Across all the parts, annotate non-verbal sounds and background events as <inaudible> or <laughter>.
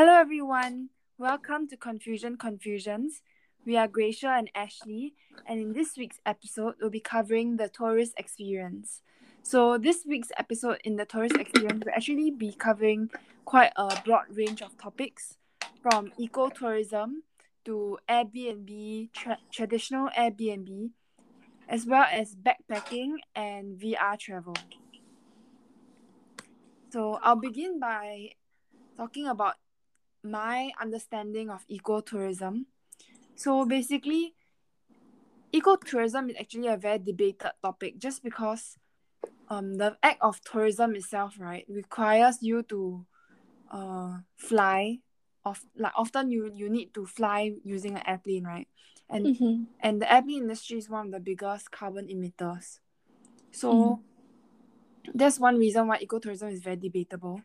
Hello, everyone. Welcome to Confusion Confusions. We are Gracia and Ashley, and in this week's episode, we'll be covering the tourist experience. So, this week's episode in the tourist experience will actually be covering quite a broad range of topics from ecotourism to Airbnb, tra- traditional Airbnb, as well as backpacking and VR travel. So, I'll begin by talking about my understanding of ecotourism. So basically, ecotourism is actually a very debated topic just because um the act of tourism itself, right, requires you to uh fly of like often you you need to fly using an airplane, right? And Mm-hmm. and the airplane industry is one of the biggest carbon emitters. So Mm. that's one reason why ecotourism is very debatable.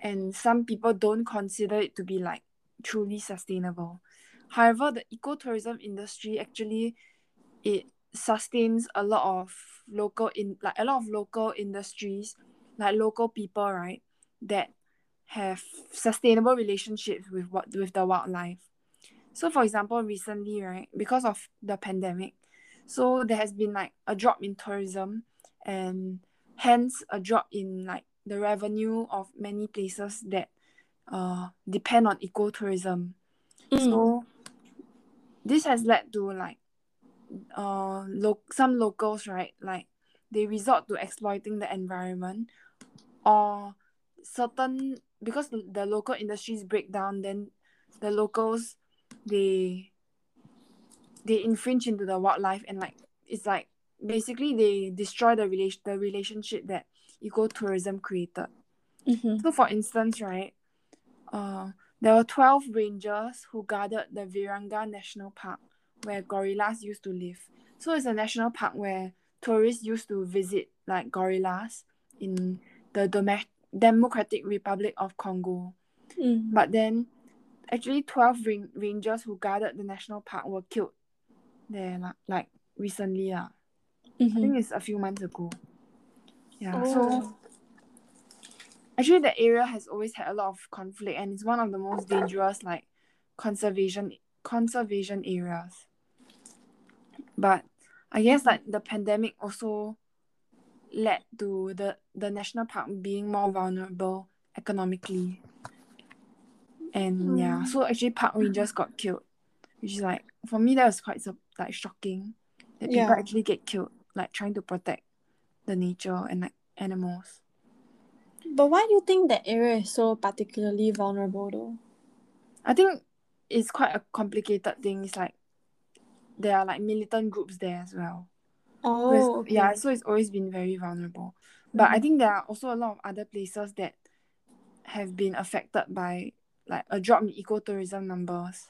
And some people don't consider it to be like truly sustainable. However, the ecotourism industry actually it sustains a lot of local in like a lot of local industries, like local people, right, that have sustainable relationships with what with the wildlife. So for example, recently, right, because of the pandemic, so there has been like a drop in tourism and hence a drop in like the revenue of many places that uh depend on ecotourism. Mm. So this has led to like uh lo- some locals right like they resort to exploiting the environment or certain because the, the local industries break down then the locals they they infringe into the wildlife and like it's like basically they destroy the relation the relationship that ecotourism created Mm-hmm. so for instance, right, uh, there were 12 rangers who guarded the Virunga National Park where gorillas used to live. So it's a national park where tourists used to visit like gorillas in the Dome- Democratic Republic of Congo. Mm. But then actually 12 ring- rangers who guarded the national park were killed there like, like recently. I Mm-hmm. think it's a few months ago. Yeah. Oh. So Oh. actually the area has always had a lot of conflict and it's one of the most dangerous like conservation conservation areas but i guess like the pandemic also led to the the national park being more vulnerable economically and hmm. yeah so actually park rangers got killed which is like for me that was quite so, like shocking that people Yeah. actually get killed like trying to protect the nature and like animals But why do you think that area is so particularly vulnerable though? I think it's quite a complicated thing. It's like there are like militant groups there as well. Oh, okay. Yeah, so it's always been very vulnerable. But I Mhm. think there are also a lot of other places that have been affected by like a drop in ecotourism numbers.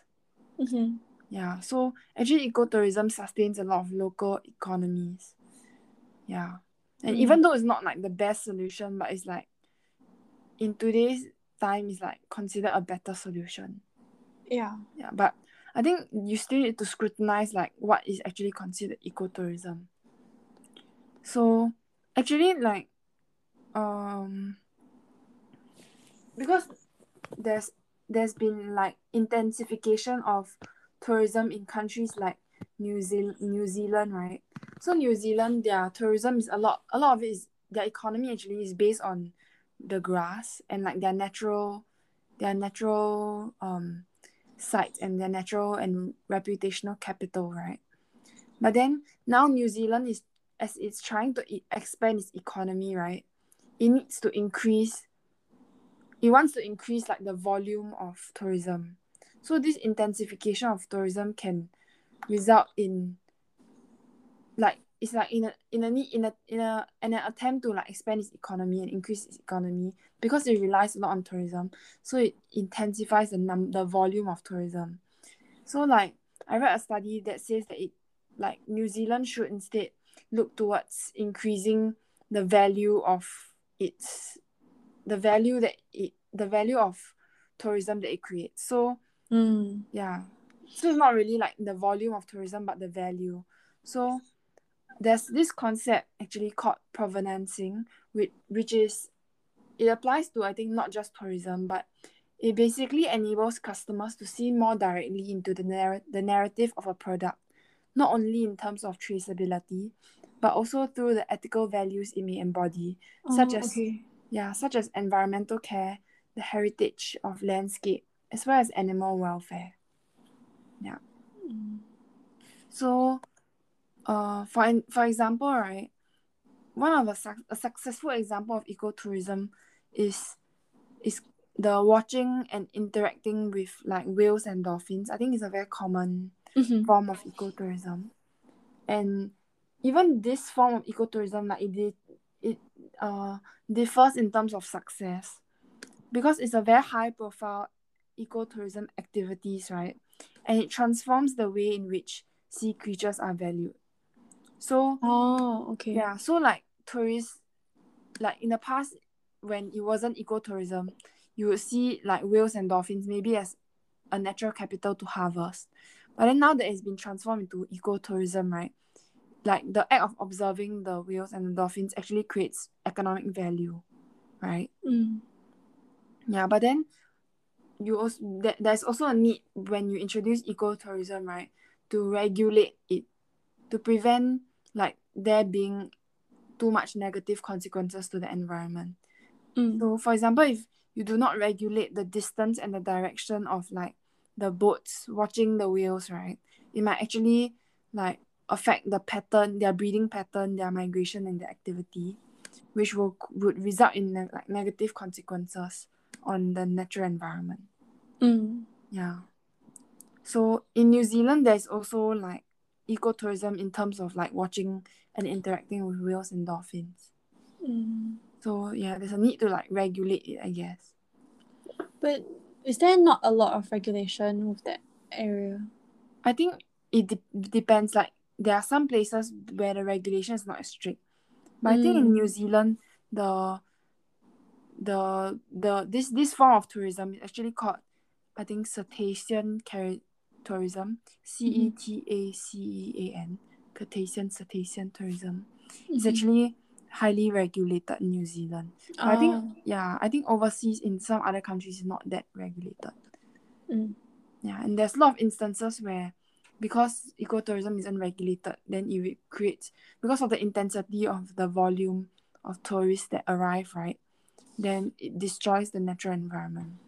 Mm-hmm. Yeah, so actually ecotourism sustains a lot of local economies. Yeah. And Mm. even though it's not like the best solution, but it's like in today's time it's like considered a better solution. Yeah. Yeah, but I think you still need to scrutinize like what is actually considered ecotourism. So actually like um because there's there's been like intensification of tourism in countries like New Zealand New Zealand, right? So New Zealand their tourism is a lot a lot of it is their economy actually is based on the grass and like their natural their natural um sites and their natural and reputational capital, right? But then now New Zealand is as it's trying to expand its economy, right? It needs to increase. It wants to increase like the volume of tourism. So this intensification of tourism can result in like it's like in a in a need in a in a in an attempt to like expand its economy and increase its economy because it relies a lot on tourism. So it intensifies the num the volume of tourism. So like i read a study that says that it like new zealand should instead look towards increasing the value of its the value that it the value of tourism that it creates. So Mm. yeah so it's not really like the volume of tourism but the value so there's this concept actually called provenancing which which is it applies to i think not just tourism but it basically enables customers to see more directly into the, narr- the narrative of a product, not only in terms of traceability, but also through the ethical values it may embody, oh, such Oh, as okay. yeah, such as environmental care, the heritage of landscape, as well as animal welfare. Yeah. So, uh, for for example, right, one of the suc a successful example of ecotourism is is the watching and interacting with like whales and dolphins. I think it's a very common Mhm. form of ecotourism, and even this form of ecotourism, like it did, it uh differs in terms of success, because it's a very high profile ecotourism activities, right? And it transforms the way in which sea creatures are valued. So Oh, okay. yeah, so like tourists, like in the past, when it wasn't ecotourism, you would see like whales and dolphins maybe as a natural capital to harvest. But then now that it's been transformed into ecotourism, right? Like the act of observing the whales and the dolphins actually creates economic value, right? Mm. Yeah, but then you also there, there's also a need when you introduce ecotourism, right, to regulate it, to prevent like there being too much negative consequences to the environment. Mm. So, for example, if you do not regulate the distance and the direction of like the boats watching the whales, right, it might actually like affect the pattern, their breeding pattern, their migration, and their activity, which will would result in like negative consequences on the natural environment. Mm. Yeah. So in New Zealand, there's also like ecotourism in terms of like watching and interacting with whales and dolphins. Mm. So yeah, there's a need to like regulate it, I guess. But is there not a lot of regulation with that area? I think it de- depends. Like there are some places where the regulation is not as strict, but I think in Mm. New Zealand, the the the this this form of tourism is actually called, I think, cetacean tourism. C E T A C E A N. Cetacean cetacean tourism. It's Mhm. actually highly regulated in New Zealand. But I think Oh. yeah, I think overseas in some other countries is not that regulated. Mm. Yeah, and there's a lot of instances where because ecotourism isn't regulated, then it will create because of the intensity of the volume of tourists that arrive, right? Then it destroys the natural environment.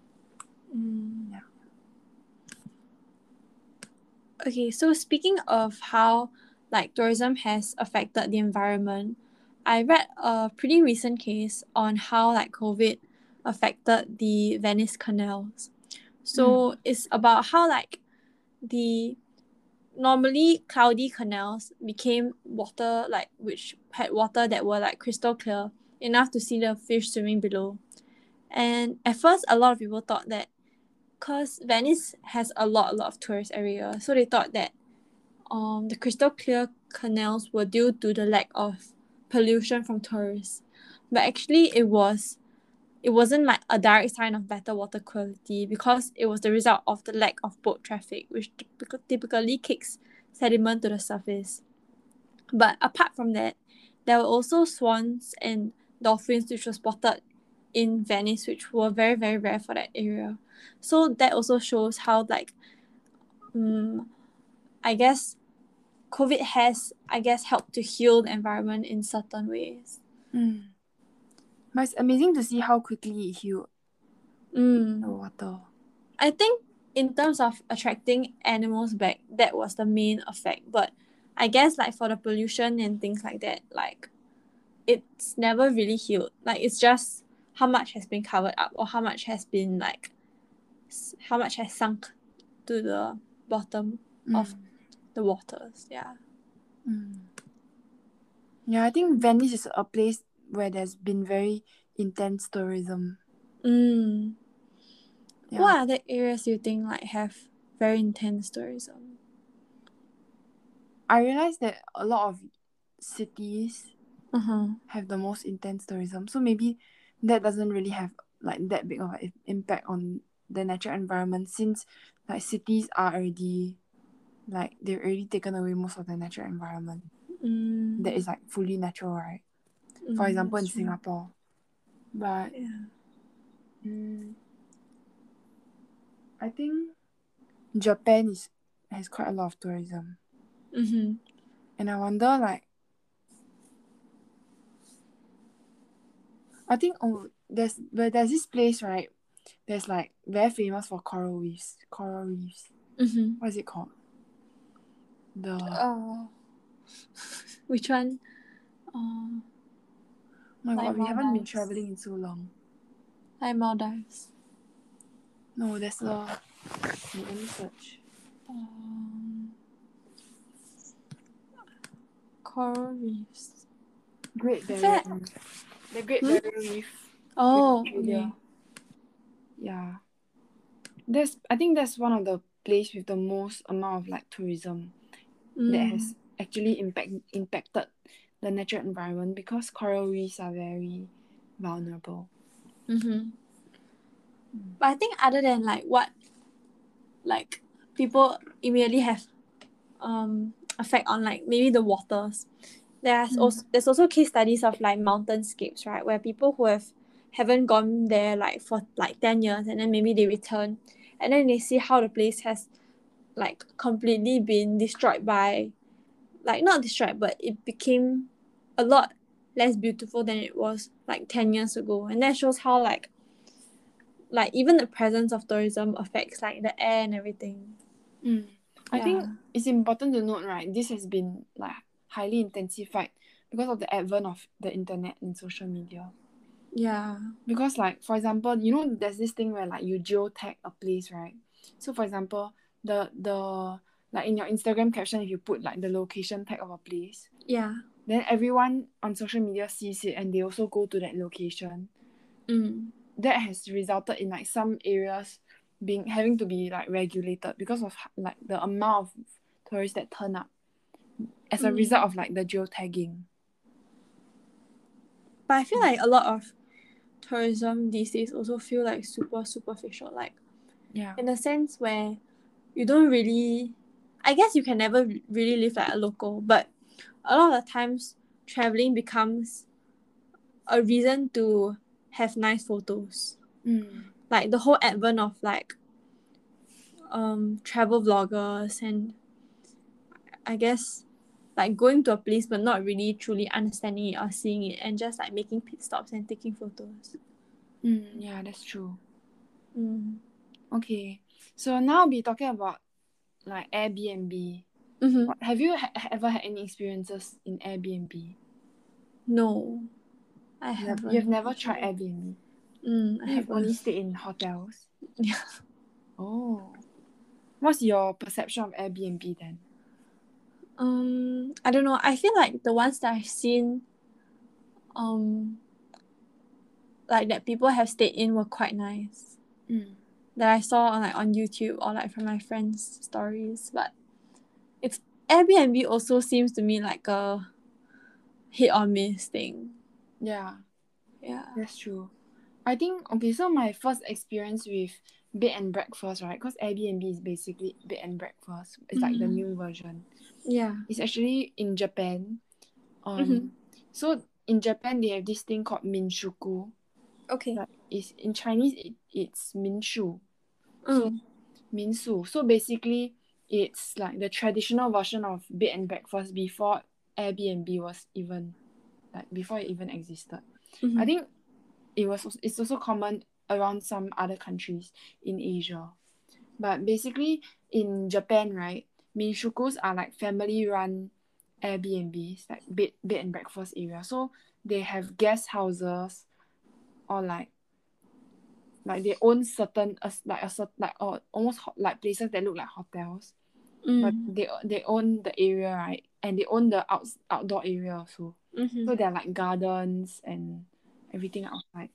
Mm. Yeah. Okay, so speaking of how like tourism has affected the environment, I read a pretty recent case on how like COVID affected the Venice canals. So it's about how like the normally cloudy canals became water like which had water that were like crystal clear enough to see the fish swimming below. And at first a lot of people thought that because Venice has a lot a lot of tourist area, so they thought that um the crystal clear canals were due to the lack of pollution from tourists. But actually it was it wasn't like a direct sign of better water quality because it was the result of the lack of boat traffic, which typically kicks sediment to the surface. But apart from that, there were also swans and dolphins which were spotted in Venice, which were very, very rare for that area. So that also shows how like um, I guess COVID has I guess helped to heal the environment in certain ways. Mm. But it's amazing to see how quickly it healed Mm. the water. I think in terms of attracting animals back, that was the main effect. But I guess like for the pollution and things like that, like it's never really healed. Like it's just how much has been covered up or how much has been like how much has sunk to the bottom of Mm. the waters. Yeah. Mm. Yeah, I think Venice is a place where there's been very intense tourism. Mm. Yeah. What other areas you think like have very intense tourism? I realized that a lot of cities Uh-huh. have the most intense tourism. So maybe that doesn't really have like that big of an impact on the natural environment since like cities are already like they've already taken away most of the natural environment Mm. that is like fully natural, right? Mm, For example, in true. Singapore. But Yeah. mm, I think Japan is has quite a lot of tourism. Mm-hmm. And I wonder like I think oh there's but there's this place right that's like very famous for coral reefs. Coral reefs. Mm-hmm. What is it called? The Uh, <laughs> which one? Uh, oh my like god, we haven't been traveling in so long. like Maldives. No, there's a wait, let me search. Um, coral reefs. Great Barrier Reef. The Great Hmm? Barrier Reef. Oh, Australia. okay. Yeah. That's I think that's one of the place with the most amount of like tourism that Mm. has actually impact impacted the natural environment because coral reefs are very vulnerable. Mm-hmm. But I think other than like what, like people immediately have, um, effect on like maybe the waters. There's Mm. also there's also case studies of like mountain mountainscapes, right, where people who have haven't gone there like for like ten years and then maybe they return, and then they see how the place has, like completely been destroyed by, like not destroyed but it became, a lot less beautiful than it was like 10 years ago and that shows how like like even the presence of tourism affects like the air and everything Mm. I think it's important to note, right? This has been like highly intensified because of the advent of the internet and social media. Yeah Because like for example, you know, there's this thing where like you geotag a place, right? So for example, the the like in your Instagram caption, if you put like the location tag of a place, yeah then everyone on social media sees it and they also go to that location. mm. That has resulted in like some areas being having to be like regulated because of like the amount of tourists that turn up as a Mm. result of like the geotagging. but i feel like a lot of tourism these days also feel like super superficial like Yeah. in a sense where you don't really i guess you can never really live like a local but a lot of the times traveling becomes a reason to have nice photos Mm. like the whole advent of like um travel vloggers and I guess like going to a place but not really truly understanding it or seeing it and just like making pit stops and taking photos. Mm, yeah, that's true. Mm. Okay, so now we'll be talking about like Airbnb. Mm-hmm. What- Have you ha- ever had any experiences in Airbnb? No, I have, haven't. you have never tried Airbnb. Mm, I have only stayed in hotels. <laughs> Yeah. Oh, what's your perception of Airbnb then? Um, I don't know. I feel like the ones that I've seen, um, like that people have stayed in were quite nice. Mm. that I saw on like on YouTube or like from my friends' stories. But it's Airbnb also seems to me like a hit or miss thing. Yeah, Yeah. that's true. I think okay. So my first experience with bed and breakfast, right? Because Airbnb is basically bed and breakfast. It's like the Mhm. new version. Yeah. It's actually in Japan. Um, Mhm. so in Japan they have this thing called minshuku. Okay. Like it's in Chinese it, it's minshu. Mm. Minsu. So basically it's like the traditional version of bed and breakfast before Airbnb was even like before it even existed. Mhm. I think it was it's also common around some other countries in Asia. But basically in Japan, right, minshukus are like family run Airbnbs, like bed bed and breakfast area. So they have guest houses or like like they own certain uh, like a cert- like uh, almost ho- like places that look like hotels. But Mm. they they own the area, right? And they own the outs outdoor area also. Mhm. So they're like gardens and everything outside.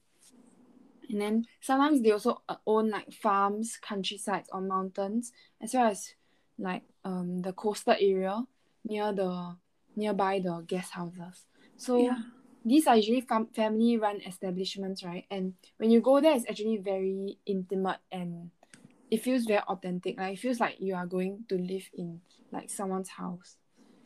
And then sometimes they also uh, own like farms, countrysides, or mountains, as well as like um the coastal area near the nearby the guest houses. So Yeah. these are usually fam- family run establishments, right? And when you go there, it's actually very intimate and it feels very authentic. Like it feels like you are going to live in like someone's house.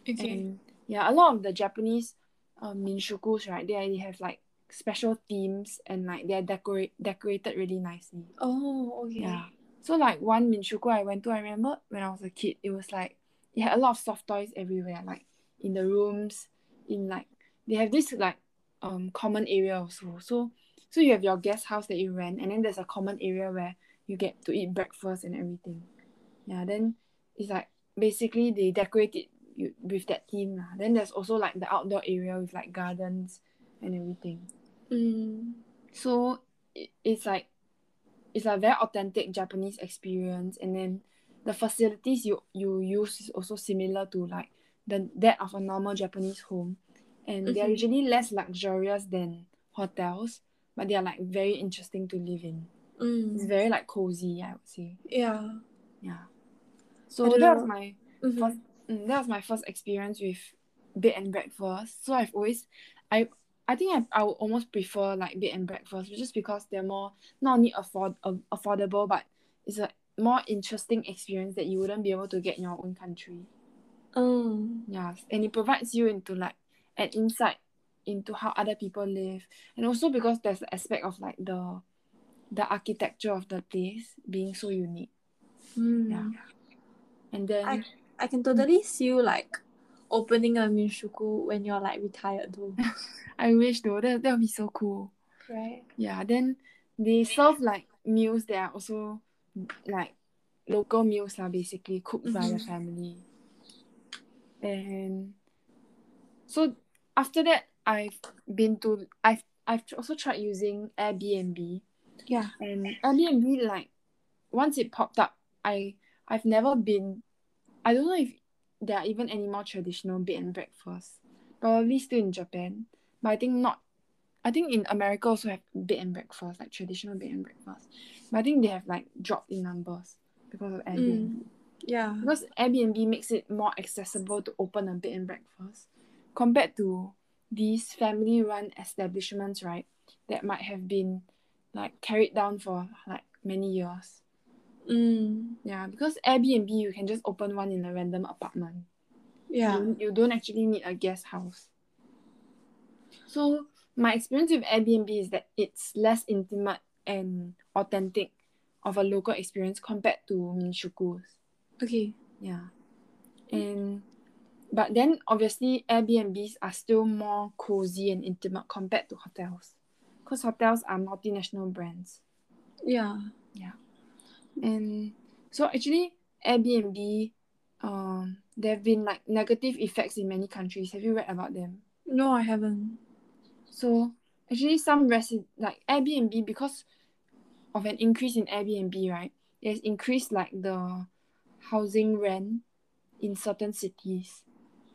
Okay. And yeah, a lot of the Japanese um, minshukus, right? They, they have like special themes and like they're decorate decorated really nicely. oh, okay. Yeah. So like one Minshuku I went to, I remember when I was a kid, it was like it had a lot of soft toys everywhere, like in the rooms, in like they have this like um common area also. So so you have your guest house that you rent, and then there's a common area where you get to eat breakfast and everything. Yeah, then it's like basically they decorate it with that theme. lah. Then there's also like the outdoor area with like gardens and everything. Mm. So it, it's like it's a very authentic Japanese experience, and then the facilities you you use is also similar to like the that of a normal Japanese home, and they are Mhm. usually less luxurious than hotels, but they are like very interesting to live in. It's Mm. very like cozy, I would say. Yeah. Yeah. So that was know. my Mhm. first mm, that was my first experience with bed and breakfast. So I've always I I think I, I would almost prefer like bed and breakfast just because they're more not only afford uh, affordable but it's a more interesting experience that you wouldn't be able to get in your own country. Mm. Yes. And it provides you into like an insight into how other people live. And also because there's the aspect of like the the architecture of the place being so unique. Mm. Yeah. And then I I can totally see you like opening a Minshuku when you're like retired though. <laughs> I wish though that that would be so cool. right. Yeah, then they serve like meals that are also like local meals lah, basically cooked by the Mhm. family. And so after that, I've been to I've I've also tried using Airbnb Yeah. and Airbnb like once it popped up, I I've never been. I don't know if there are even any more traditional bed and breakfast. Probably still in Japan, but I think not. I think in America also have bed and breakfast, like traditional bed and breakfast. But I think they have like dropped in numbers because of Airbnb. Mm, yeah. Because Airbnb makes it more accessible to open a bed and breakfast compared to these family run establishments, right? That might have been like carried down for like many years. Mm. Yeah, because Airbnb you can just open one in a random apartment. Yeah. You, you don't actually need a guest house. So my experience with Airbnb is that it's less intimate and authentic of a local experience compared to Minshuku's. Okay. Yeah. And but then obviously Airbnbs are still more cozy and intimate compared to hotels. Because hotels are multinational brands. Yeah. Yeah. And so actually Airbnb um there have been like negative effects in many countries. Have you read about them? No, I haven't. So actually some resi- like Airbnb because of an increase in Airbnb, right? It has increased like the housing rent in certain cities.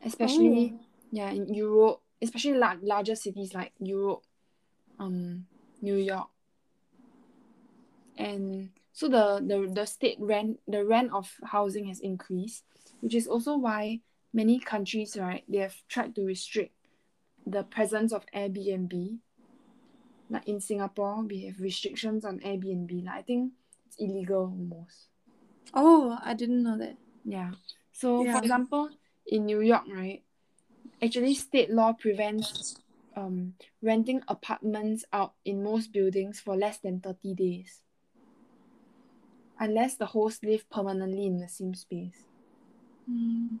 Especially Oh. yeah, in Europe, especially like larger cities like Europe, um, New York. And so the, the the state rent the rent of housing has increased, which is also why many countries, right, they have tried to restrict the presence of Airbnb. Like in Singapore, we have restrictions on Airbnb. Like I think it's illegal almost. Oh, I didn't know that. Yeah. So Yeah. for example, in New York, right, actually state law prevents um renting apartments out in most buildings for less than 30 days. Unless the host live permanently in the same space. Mm.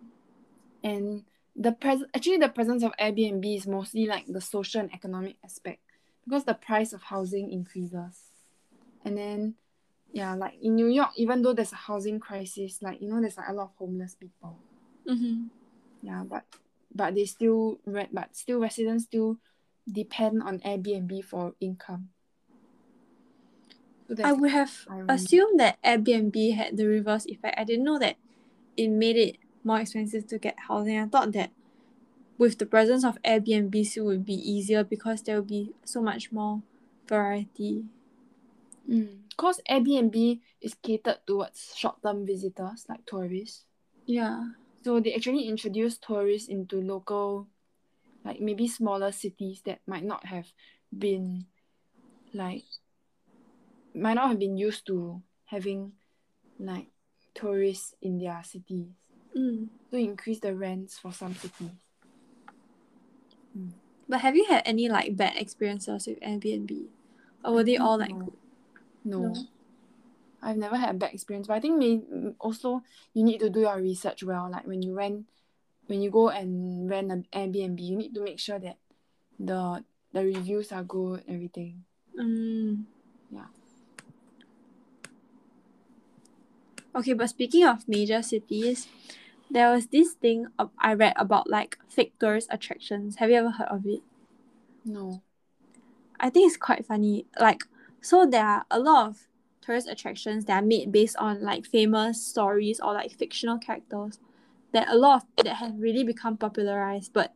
And the pres actually the presence of Airbnb is mostly like the social and economic aspect because the price of housing increases. And then yeah, like in New York, even though there's a housing crisis, like you know, there's like a lot of homeless people. Mm-hmm. Yeah, but but they still rent but still residents still depend on Airbnb for income. I would have assumed that Airbnb had the reverse effect. I didn't know that it made it more expensive to get housing. I thought that with the presence of Airbnb, it would be easier because there would be so much more variety. Mm. Because Airbnb is catered towards short term visitors like tourists. Yeah. So they actually introduce tourists into local, like maybe smaller cities that might not have been, like, might not have been used to having, like, tourists in their cities. Mm. So increase the rents for some cities. But have you had any like bad experiences with Airbnb? Or were they all like No. good? No. No. I've never had a bad experience, but I think may also you need to do your research well. Like when you rent, when you go and rent an Airbnb, you need to make sure that the the reviews are good, everything. Mm. Yeah. Okay, but speaking of major cities, there was this thing uh, I read about like fake tourist attractions. Have you ever heard of it? No. I think it's quite funny. Like, so there are a lot of tourist attractions that are made based on like famous stories or like fictional characters that a lot of that have really become popularized, but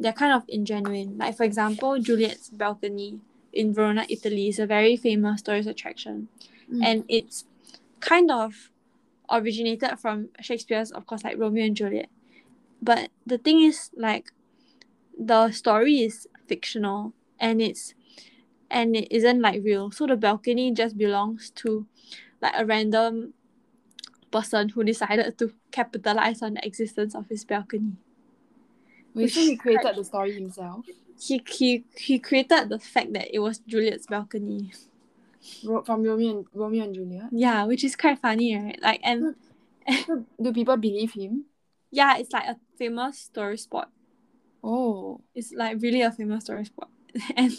they're kind of ingenuine. Like for example, Juliet's balcony in Verona, Italy is a very famous tourist attraction. Mm. And it's kind of originated from Shakespeare's, of course, like Romeo and Juliet. But the thing is, like, the story is fictional and it's and it isn't like real. So the balcony just belongs to like a random person who decided to capitalize on the existence of his balcony. Wait, so Which- he created the story himself He he he created the fact that it was Juliet's balcony. Ro- from Romeo and Romeo and Juliet. Yeah, which is quite funny, right? Like and So do people believe him? yeah, it's like a famous story spot. Oh. It's like really a famous story spot. <laughs> and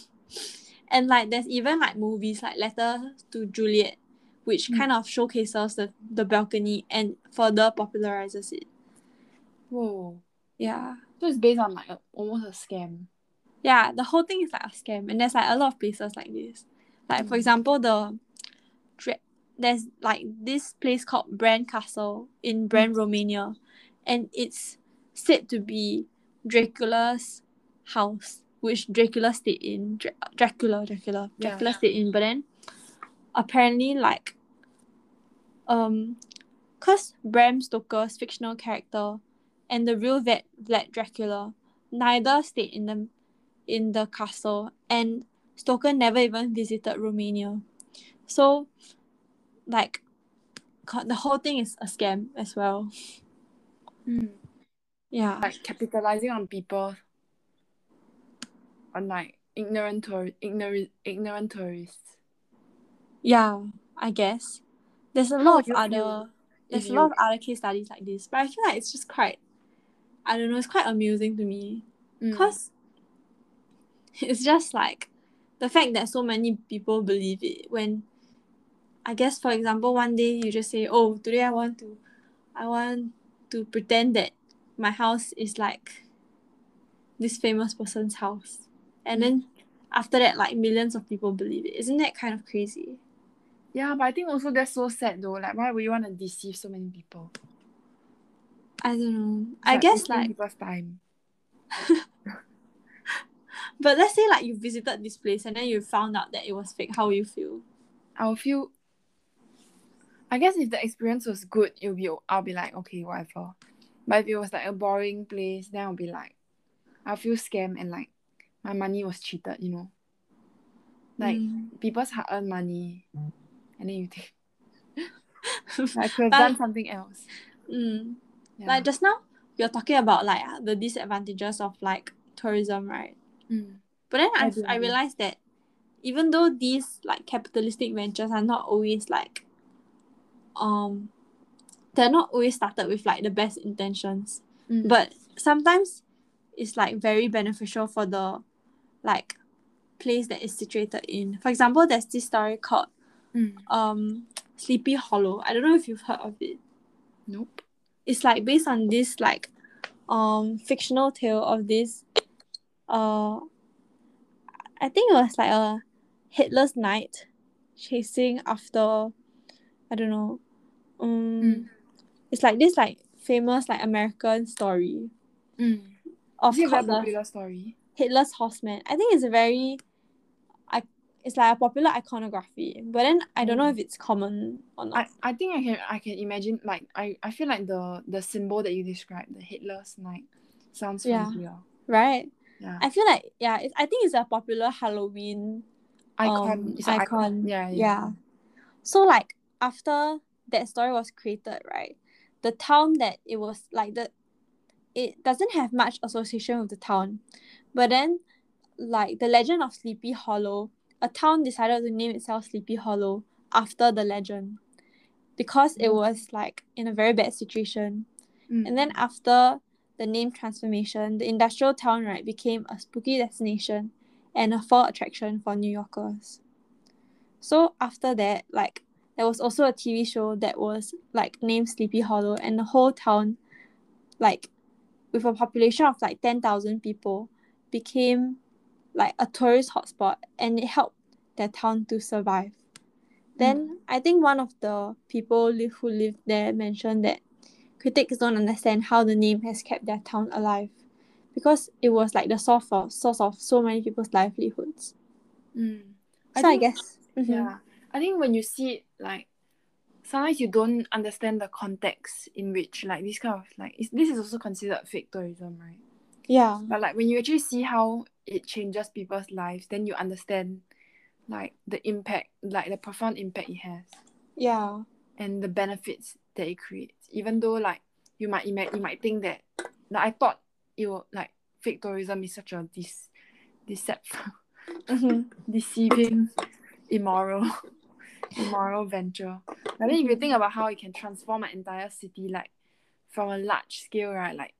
and like there's even like movies like Letter to Juliet, which Mm. kind of showcases the, the balcony and further popularizes it. Whoa. Yeah. So it's based on like a, almost a scam. Yeah, the whole thing is like a scam and there's like a lot of places like this. Like for Mm. example the there's like this place called Bran Castle in Bran, Romania, and it's said to be Dracula's house, which Dracula stayed in. Dra- Dracula, Dracula, Yeah. Dracula stayed in. But then, apparently, like, um, cause Bram Stoker's fictional character and the real Vlad, Vlad Dracula neither stayed in the in the castle, and Stoker never even visited Romania. So, like, the whole thing is a scam as well. Mm. Yeah. Like capitalizing on people on like ignorant tour ignorant ignorant tourists. Yeah, I guess. There's a lot of other there's a lot of other case studies like this, but I feel like it's just quite I don't know, it's quite amusing to me. Mm. Because <laughs> it's just like the fact that so many people believe it when I guess for example one day you just say, Oh, today I want to I want to pretend that my house is like this famous person's house. And then after that like millions of people believe it. Isn't that kind of crazy? Yeah, but I think also that's so sad though. Like why would you want to deceive so many people? I don't know. It's I guess like people's time. <laughs> but let's say like you visited this place and then you found out that it was fake, how will you feel? I'll feel I guess if the experience was good, it'll be I'll be like, okay, whatever. But if it was like a boring place, then I'll be like I'll feel scammed and like my money was cheated, you know. Like Mm. people's hard earned money and then you think I could have But- done something else. Mm. Yeah. Like just now, you're talking about like the disadvantages of like tourism, right? Mm. But then I I, realized that even though these like capitalistic ventures are not always like um they're not always started with like the best intentions. Mm. But sometimes it's like very beneficial for the like place that is situated in. For example, there's this story called Mm. um Sleepy Hollow. I don't know if you've heard of it. Nope. It's like based on this like um fictional tale of this uh I think it was like a headless knight chasing after I don't know. Um Mm. it's like this like famous like American story Mm. of Is it a very called the popular story? Headless Horseman. I think it's a very I it's like a popular iconography. But then I don't know Mm. if it's common or not. I, I think I can I can imagine like I, I feel like the the symbol that you described, the headless knight, sounds Yeah. familiar. right? Yeah. I feel like yeah, it, I think it's a popular Halloween icon. um, it's an icon. Yeah, yeah. Yeah. So like after that story was created, right? The town that it was like the it doesn't have much association with the town. But then like the legend of Sleepy Hollow, a town decided to name itself Sleepy Hollow after the legend. because it Mm. was like in a very bad situation. Mm. And then after the name transformation, the industrial town right became a spooky destination and a fall attraction for New Yorkers. So after that, like there was also a TV show that was like named Sleepy Hollow and the whole town like with a population of like 10,000 people became like a tourist hotspot and it helped their town to survive. Then mm. I think one of the people li- who lived there mentioned that critics don't understand how the name has kept their town alive because it was like the source of, source of so many people's livelihoods. Mm. So I, think- guess. mhm. Yeah. I think when you see it, like, sometimes you don't understand the context in which, like, this kind of, like, this is also considered fake tourism, right? Yeah. But, like, when you actually see how it changes people's lives, then you understand, like, the impact, like, the profound impact it has Yeah. and the benefits that it creates. Even though, like, you might, ima- you might think that, like, I thought it will, like, fake tourism is such a dis- deceptive, Mhm. <laughs> deceiving, immoral, <laughs> immoral venture. But then if you think about how it can transform an entire city, like from a large scale, right? Like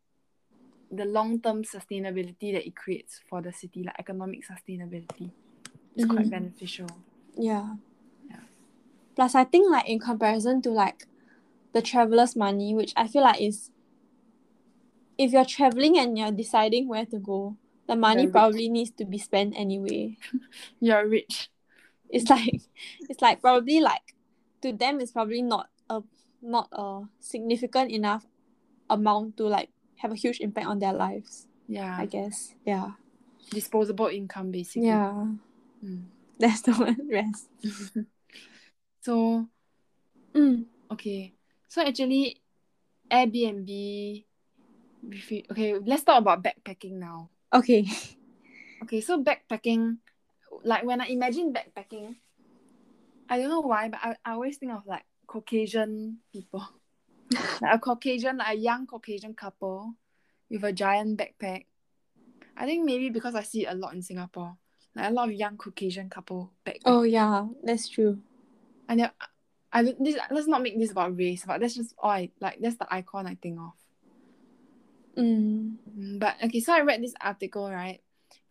the long term sustainability that it creates for the city, like economic sustainability, is quite Mhm. beneficial. Yeah. Yeah. Plus, I think like in comparison to like the traveler's money, which I feel like is if you're traveling and you're deciding where to go, the money probably needs to be spent anyway. <laughs> You're rich. It's like <laughs> it's like probably like to them it's probably not a not a significant enough amount to like have a huge impact on their lives. Yeah. I guess. Yeah. Disposable income basically. Yeah. Mm. <laughs> That's the one rest. so Mm. okay. So actually Airbnb okay, let's talk about backpacking now. Okay. Okay, so backpacking, like when I imagine backpacking, I don't know why, but I, I always think of like Caucasian people. <laughs> like a Caucasian, like a young Caucasian couple with a giant backpack. I think maybe because I see it a lot in Singapore. Like a lot of young Caucasian couple backpack. Oh yeah, that's true. And then, I don't, this, let's not make this about race, but that's just all I like. That's the icon I think of. Mm. Mm, But okay, so I read this article right,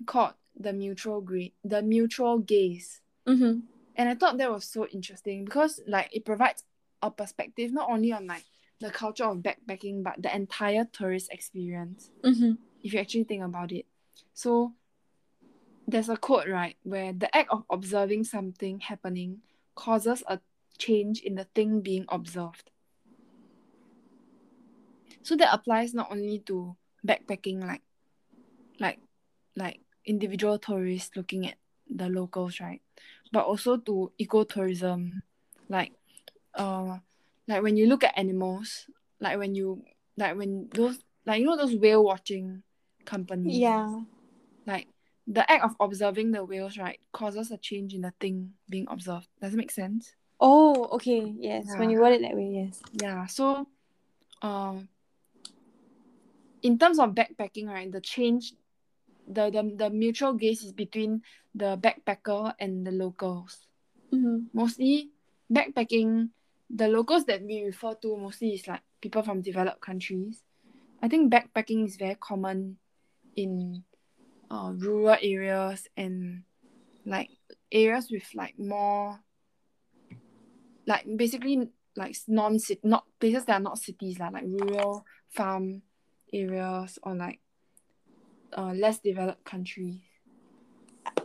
called the mutual the mutual gaze, Mm-hmm. and I thought that was so interesting because like it provides a perspective not only on like the culture of backpacking but the entire tourist experience. Mm-hmm. If you actually think about it, so there's a quote right where the act of observing something happening causes a change in the thing being observed. So that applies not only to backpacking like like like individual tourists looking at the locals, right? But also to ecotourism. Like uh like when you look at animals, like when you like when those like you know those whale watching companies. Yeah. Like the act of observing the whales, right, causes a change in the thing being observed. Does it make sense? Oh, okay. Yes. When you word it that way, yes. Yeah. So um in terms of backpacking, right, the change the, the the mutual gaze is between the backpacker and the locals. Mm-hmm. Mostly backpacking, the locals that we refer to mostly is like people from developed countries. I think backpacking is very common in uh, rural areas and like areas with like more like basically like non city not places that are not cities lah, like rural farm areas or like uh, less developed countries.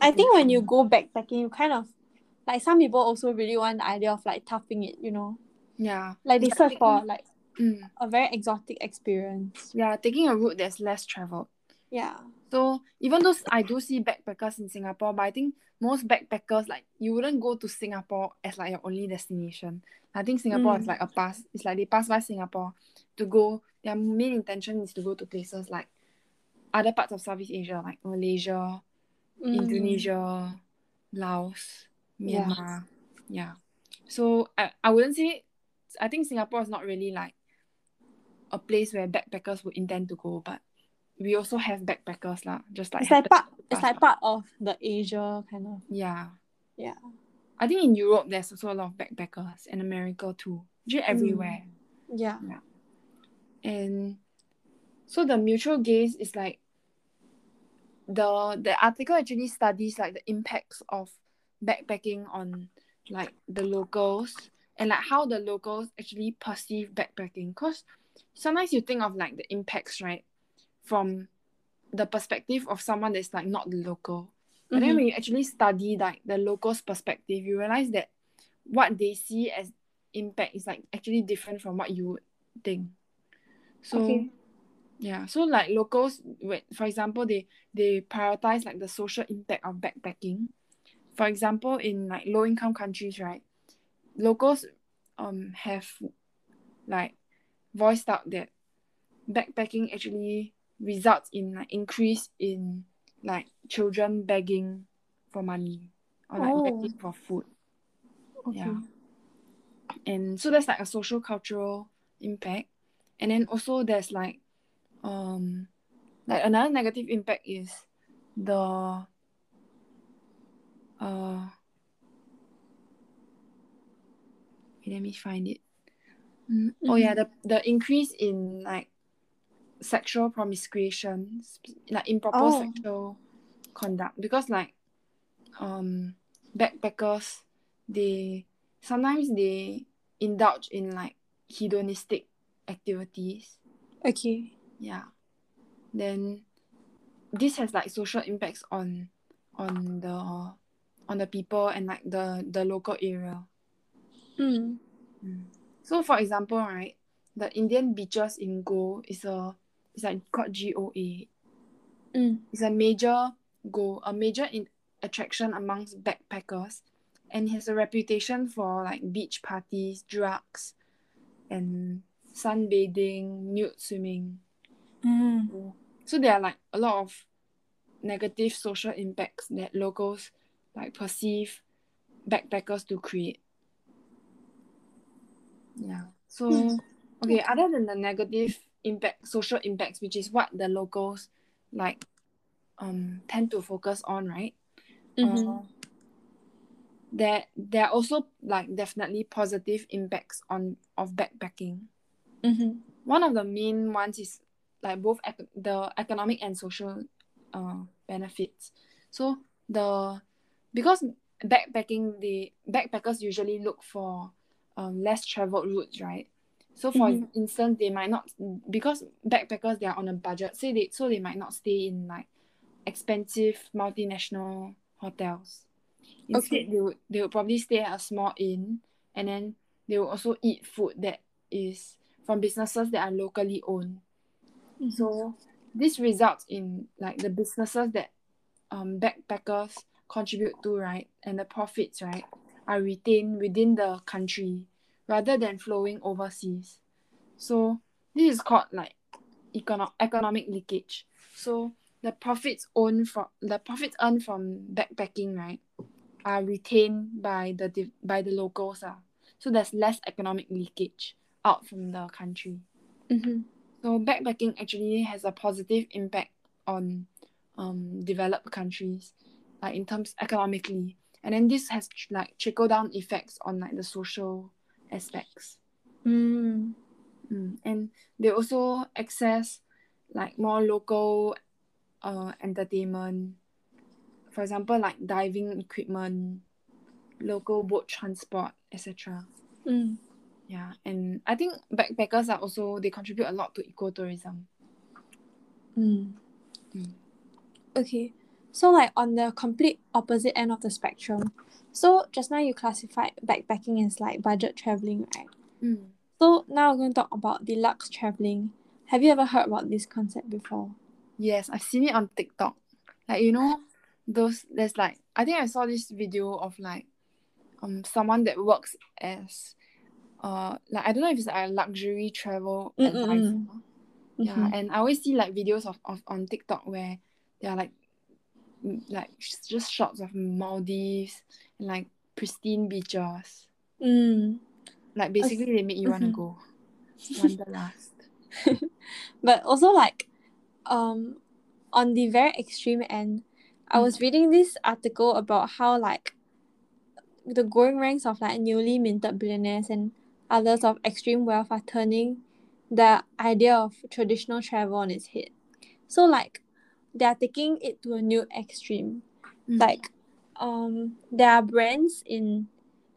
I think when you go backpacking, you kind of like some people also really want the idea of like toughing it, you know? Yeah. Like they search for like Mm. a very exotic experience. Yeah, taking a route that's less traveled. Yeah. So even though I do see backpackers in Singapore, but I think most backpackers like you wouldn't go to Singapore as like your only destination. I think Singapore is Mm. like a pass. It's like they pass by Singapore to go. Their main intention is to go to places like other parts of Southeast Asia, like Malaysia, Mm. Indonesia, Laos. Myanmar. Yeah. So I, I wouldn't say I think Singapore is not really like a place where backpackers would intend to go, but we also have backpackers lah. Just like It's like part it's like part of the Asia kind of yeah. yeah. I think in Europe there's also a lot of backpackers and America too. actually mm. everywhere. Yeah Yeah. and so the mutual gaze is like the the article actually studies like the impacts of backpacking on like the locals and like how the locals actually perceive backpacking because sometimes you think of like the impacts right from the perspective of someone that's like not local but then Mhm. when you actually study like the locals perspective you realize that what they see as impact is like actually different from what you would think so Okay. yeah so like locals for example they they prioritize like the social impact of backpacking for example in like low income countries right locals um have like voiced out that backpacking actually results in like increase in like children begging for money or like Oh. begging for food Okay. Yeah. and so that's like a social cultural impact and then also there's like um like another negative impact is the uh let me find it Mm, oh yeah the the increase in like sexual promiscuation like improper Oh. sexual conduct because like um backpackers they sometimes they indulge in like hedonistic activities Okay. yeah then this has like social impacts on on the on the people and like the the local area Mm. so for example right the indian beaches in goa is a it's like called goa Mm. It's a major goal, a major in attraction amongst backpackers, and has a reputation for like beach parties, drugs, and sunbathing, nude swimming. Mm. So there are like a lot of negative social impacts that locals like perceive backpackers to create. Yeah. So Hmm. okay, other than the negative impact, social impacts, which is what the locals like um tend to focus on, right? Mhm. Uh, there there are also like definitely positive impacts on of backpacking. Mhm. One of the main ones is like both ec- the economic and social uh benefits. So the because backpacking the backpackers usually look for um less traveled routes, right? So for Mhm. instance, they might not because backpackers they are on a budget, so they so they might not stay in like expensive multinational hotels. Instead, Okay. they would they would probably stay at a small inn, and then they will also eat food that is from businesses that are locally owned. Mhm. So this results in like the businesses that um backpackers contribute to, right, and the profits, right, are retained within the country rather than flowing overseas. So this is called like econo- economic leakage. So the profits owned from the profits earned from backpacking, right, are retained by the div- by the locals. Ah. So there's less economic leakage out from the country. Mhm. So backpacking actually has a positive impact on um developed countries, like in terms economically. And then this has like trickle down effects on like the social aspects. Mm. Mm. And they also access like more local uh entertainment. For example, like diving equipment, local boat transport, etc. Mm. Yeah, and I think backpackers are also they contribute a lot to ecotourism. Mm. Mm. Okay. So like on the complete opposite end of the spectrum. So just now you classified backpacking as like budget traveling, right? Mm. So now we're going to talk about deluxe traveling. Have you ever heard about this concept before? Yes, I've seen it on TikTok. Like you know, those there's like I think I saw this video of like um someone that works as uh like I don't know if it's like a luxury travel Mm, mm, advisor. Yeah, Mhm. and I always see like videos of, of on TikTok where they are like like just shots of Maldives and like pristine beaches. Mm. Like basically they make you wanna Mhm. go. Wanderlust. <laughs> But also like um on the very extreme end, I Mm. was reading this article about how like the growing ranks of like newly minted billionaires and others of extreme wealth are turning the idea of traditional travel on its head. So like they are taking it to a new extreme. Mm. Like um there are brands in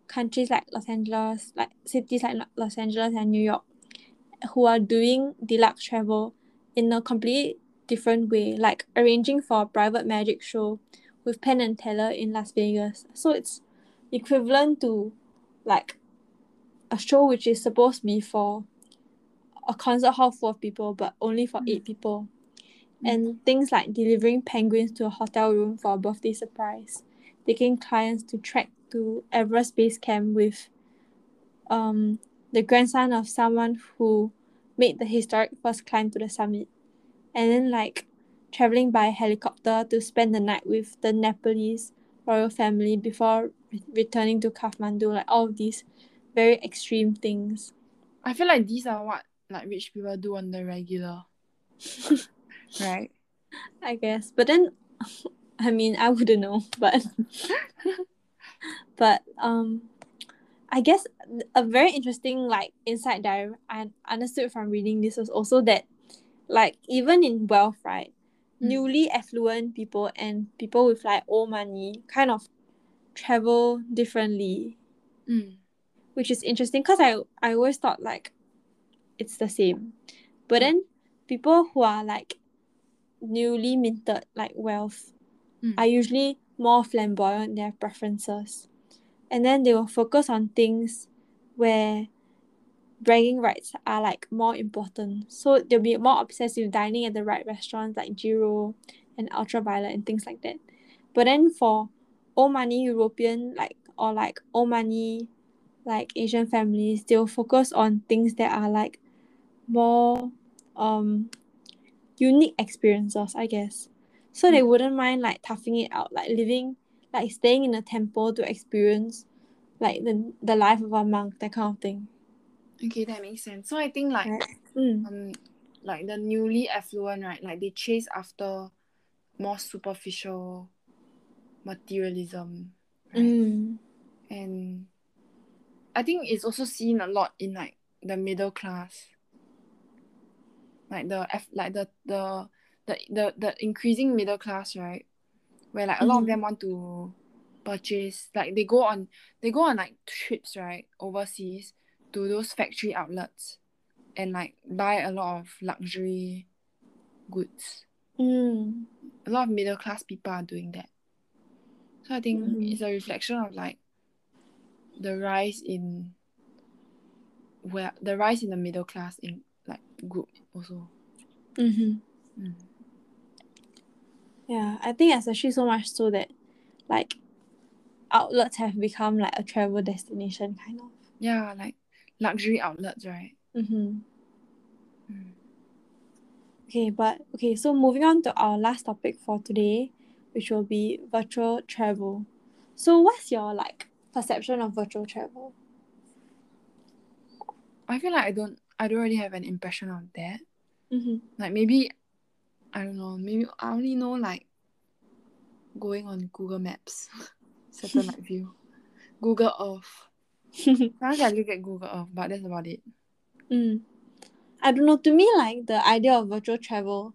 countries like Los Angeles, like cities like Los Angeles and New York, who are doing deluxe travel in a completely different way, like arranging for a private magic show with Penn and Teller in Las Vegas. So it's equivalent to like a show which is supposed to be for a concert hall full of people but only for Mm. eight people. Mm. And things like delivering penguins to a hotel room for a birthday surprise, taking clients to trek to Everest Base Camp with um, the grandson of someone who made the historic first climb to the summit, and then like traveling by helicopter to spend the night with the Nepalese royal family before re- returning to Kathmandu. Like all of these very extreme things. I feel like these are what like rich people do on the regular. <laughs> right? I guess. But then I mean I wouldn't know, <laughs> but but um I guess a very interesting like insight that I understood from reading this was also that like even in wealth, right? Mm. Newly affluent people and people with like old money kind of travel differently, Mm. which is interesting because I I always thought like it's the same. But then people who are like newly minted like wealth Mm. are usually more flamboyant in their preferences. And then they will focus on things where bragging rights are like more important. So they'll be more obsessed with dining at the right restaurants like Jiro and Ultraviolet and things like that. But then for old money European like or like old money like Asian families, they'll focus on things that are like more um unique experiences, I guess. So they wouldn't mind like toughing it out, like living like staying in a temple to experience like the the life of a monk, that kind of thing. Okay, that makes sense. So I think like Right. Mm. um like the newly affluent, right? Like they chase after more superficial materialism. Right? Mm. And I think it's also seen a lot in like the middle class. Like the F like the the the the, the increasing middle class, right? Where like a lot of Mhm. them want to purchase like they go on they go on like trips, right, overseas to those factory outlets and like buy a lot of luxury goods. Mm. A lot of middle class people are doing that. So I think Mhm. it's a reflection of like the rise in where the rise in the middle class in like group also. Mm-hmm. Mm. Yeah, I think especially so much so that like outlets have become like a travel destination kind of. Yeah, like luxury outlets, right? Mm-hmm. Mm. Okay, but okay, so moving on to our last topic for today, which will be virtual travel. So what's your like perception of virtual travel? I feel like I don't I don't really have an impression of that. Mm-hmm. Like maybe I don't know, maybe I only know like going on Google Maps, <laughs> satellite <laughs> view, Google Earth. <laughs> Sometimes I look at Google Earth, but that's about it. mm. I don't know. To me, like the idea of virtual travel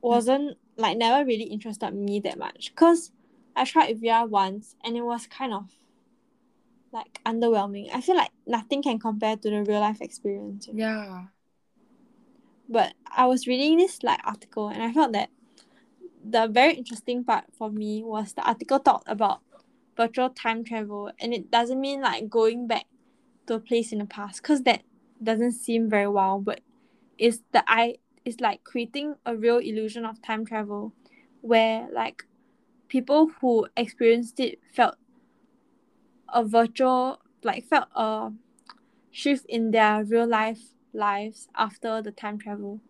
wasn't like never really interested me that much. Cause I tried VR once and it was kind of like underwhelming. I feel like nothing can compare to the real life experience. you know? Yeah. But I was reading this like article and I felt that the very interesting part for me was the article talked about virtual time travel and it doesn't mean like going back to a place in the past because that doesn't seem very well but it's the I it's like creating a real illusion of time travel where like people who experienced it felt a virtual like felt a shift in their real life lives after the time travel.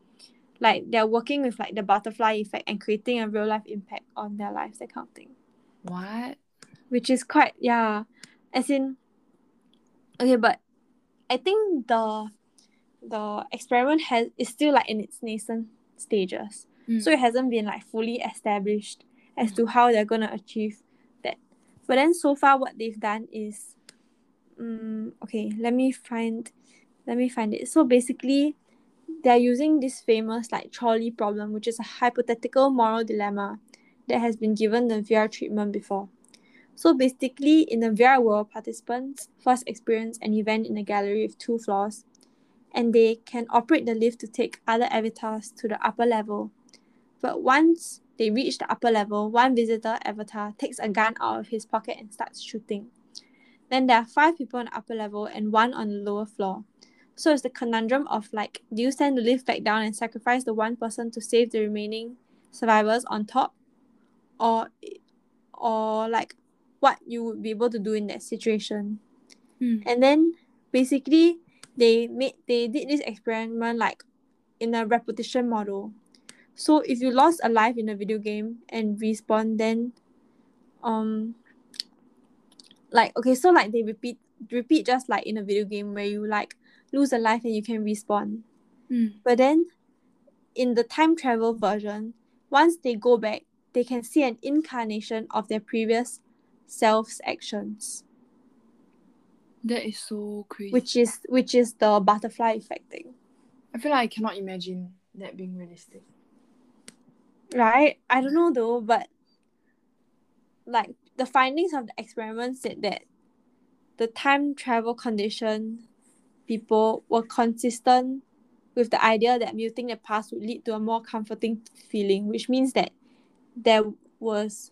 Like they're working with like the butterfly effect and creating a real life impact on their lives that kind of thing. What? which is quite yeah. As in okay but i think the the experiment has is still like in its nascent stages. Mm. so it hasn't been like fully established as to how they're gonna achieve that. But then so far what they've done is um, okay, let me find let me find it. So basically they're using this famous like trolley problem, which is a hypothetical moral dilemma that has been given the VR treatment before. So basically, in the VR world, participants first experience an event in a gallery with two floors, and they can operate the lift to take other avatars to the upper level. But once they reach the upper level, one visitor avatar takes a gun out of his pocket and starts shooting. Then there are five people on the upper level and one on the lower floor. So it's the conundrum of like, do you send the lift back down and sacrifice the one person to save the remaining survivors on top? Or or like what you would be able to do in that situation. Mm. And then basically they made they did this experiment like in a repetition model. So if you lost a life in a video game and respawn, then um like okay, so like they repeat repeat just like in a video game where you like lose a life and you can respawn. Mm. But then in the time travel version, once they go back, they can see an incarnation of their previous self's actions, That is so crazy. which is which is the butterfly effect thing. I feel like I cannot imagine that being realistic. Right? I don't know though, but like the findings of the experiment said that the time travel condition people were consistent with the idea that muting the past would lead to a more comforting feeling, which means that there was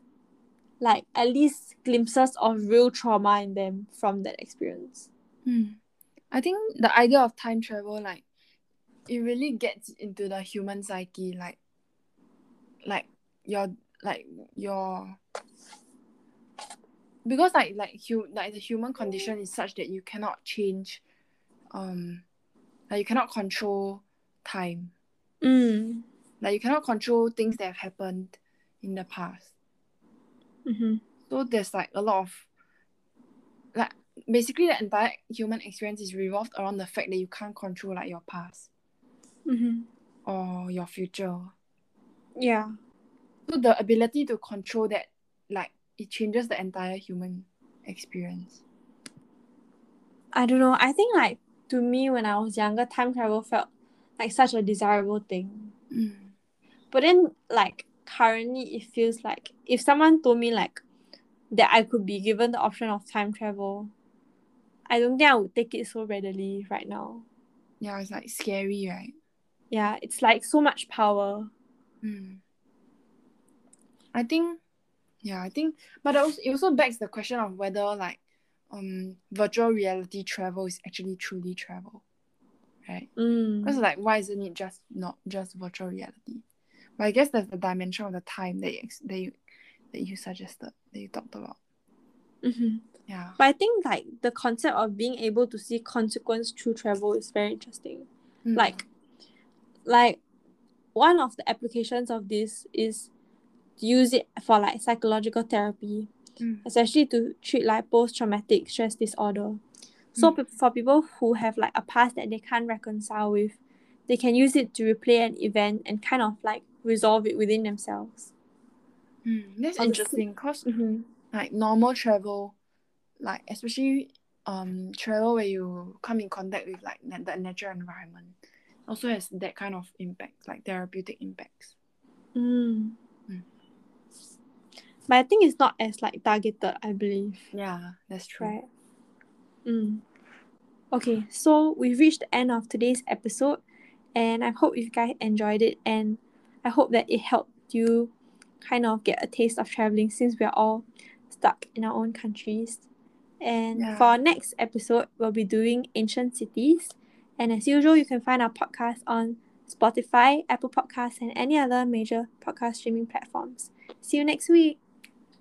like at least glimpses of real trauma in them from that experience. Hmm. I think the idea of time travel, like, it really gets into the human psyche, like, like your, like your, because like like hu- like the human condition is such that you cannot change, um, like you cannot control time, Mm. like you cannot control things that have happened in the past. Mm-hmm. So there's like a lot of like basically the entire human experience is revolved around the fact that you can't control like your past Mm-hmm. or your future. Yeah. So the ability to control that like it changes the entire human experience. I don't know. I think like to me when I was younger, time travel felt like such a desirable thing. Mm. But then like currently it feels like if someone told me like that I could be given the option of time travel, I don't think I would take it so readily right now. Yeah, it's like scary, right? Yeah, it's like so much power. Mm. I think yeah, I think but it also, it also begs the question of whether like um virtual reality travel is actually truly travel. Right? Mm. Because like why isn't it just not just virtual reality? But I guess there's the dimension of the time that you, that you that you suggested that you talked about. Mm-hmm. Yeah. But I think like the concept of being able to see consequence through travel is very interesting. Mm. Like like one of the applications of this is to use it for like psychological therapy, Mm. especially to treat like post traumatic stress disorder. So Mm. for people who have like a past that they can't reconcile with, they can use it to replay an event and kind of like resolve it within themselves. Mm, that's interesting because Mm-hmm. like normal travel, like especially um travel where you come in contact with like na- the natural environment, also has that kind of impact, like therapeutic impacts. Mm. But I think it's not as like targeted, I believe. Yeah, that's true. Right. Mm. Okay, so we've reached the end of today's episode, and I hope you guys enjoyed it, and I hope that it helped you kind of get a taste of traveling since we're all stuck in our own countries. And Yeah. for our next episode, we'll be doing ancient cities. And as usual, you can find our podcast on Spotify, Apple Podcasts, and any other major podcast streaming platforms. See you next week.